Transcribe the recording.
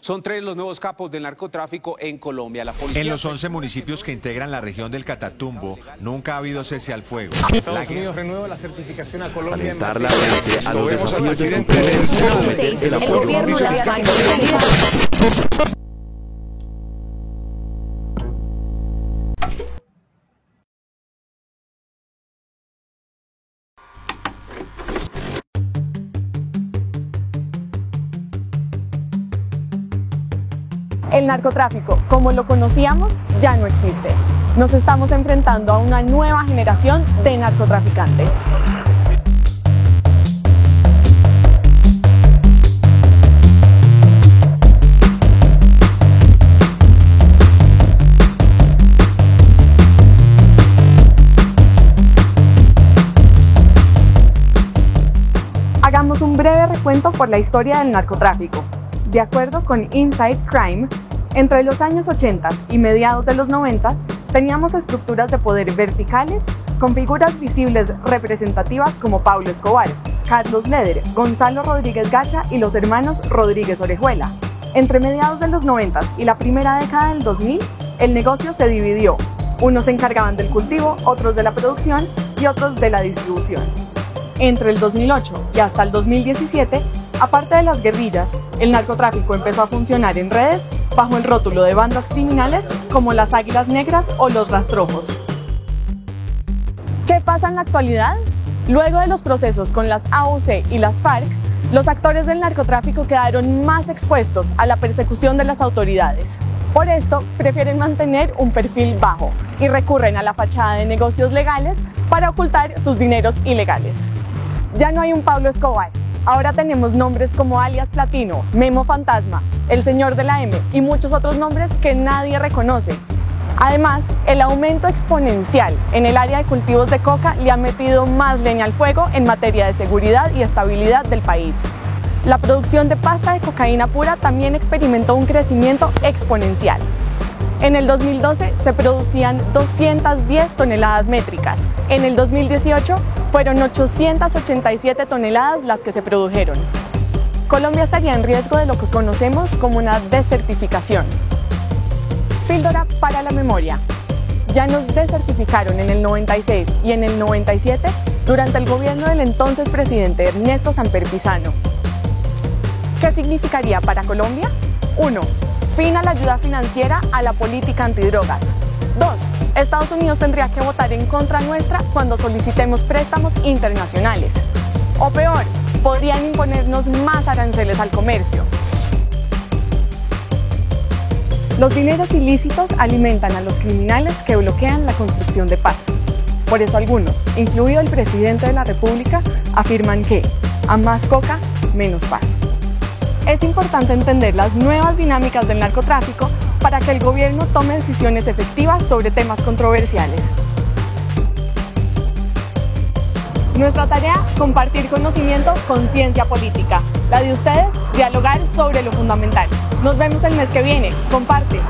Son tres los nuevos capos del narcotráfico en Colombia. La policía en los 11 municipios que integran la región del Catatumbo, nunca ha habido cese al fuego. Estados Unidos renueva la certificación a Colombia. Alentar la frente a los desafíos de el El narcotráfico, como lo conocíamos, ya no existe. Nos estamos enfrentando a una nueva generación de narcotraficantes. Hagamos un breve recuento por la historia del narcotráfico. De acuerdo con Inside Crime, entre los años 80 y mediados de los 90 teníamos estructuras de poder verticales con figuras visibles representativas como Pablo Escobar, Carlos Leder, Gonzalo Rodríguez Gacha y los hermanos Rodríguez Orejuela. Entre mediados de los 90 y la primera década del 2000, el negocio se dividió. Unos se encargaban del cultivo, otros de la producción y otros de la distribución. Entre el 2008 y hasta el 2017, aparte de las guerrillas, el narcotráfico empezó a funcionar en redes bajo el rótulo de bandas criminales como las Águilas Negras o los Rastrojos. ¿Qué pasa en la actualidad? Luego de los procesos con las AOC y las FARC, los actores del narcotráfico quedaron más expuestos a la persecución de las autoridades. Por esto, prefieren mantener un perfil bajo y recurren a la fachada de negocios legales para ocultar sus dineros ilegales. Ya no hay un Pablo Escobar. Ahora tenemos nombres como alias Platino, Memo Fantasma, El Señor de la M y muchos otros nombres que nadie reconoce. Además, el aumento exponencial en el área de cultivos de coca le ha metido más leña al fuego en materia de seguridad y estabilidad del país. La producción de pasta de cocaína pura también experimentó un crecimiento exponencial. En el 2012 se producían 210 toneladas métricas. En el 2018 fueron 887 toneladas las que se produjeron. Colombia estaría en riesgo de lo que conocemos como una desertificación. Píldora para la memoria. Ya nos desertificaron en el 96 y en el 97 durante el gobierno del entonces presidente Ernesto Samper Pizano. ¿Qué significaría para Colombia? 1 fin a la ayuda financiera a la política antidrogas. 2. Estados Unidos tendría que votar en contra nuestra cuando solicitemos préstamos internacionales. O peor, podrían imponernos más aranceles al comercio. Los dineros ilícitos alimentan a los criminales que bloquean la construcción de paz. Por eso algunos, incluido el presidente de la República, afirman que a más coca, menos paz es importante entender las nuevas dinámicas del narcotráfico para que el gobierno tome decisiones efectivas sobre temas controversiales. Nuestra tarea, compartir conocimiento con ciencia política. La de ustedes, dialogar sobre lo fundamental. Nos vemos el mes que viene. Comparte.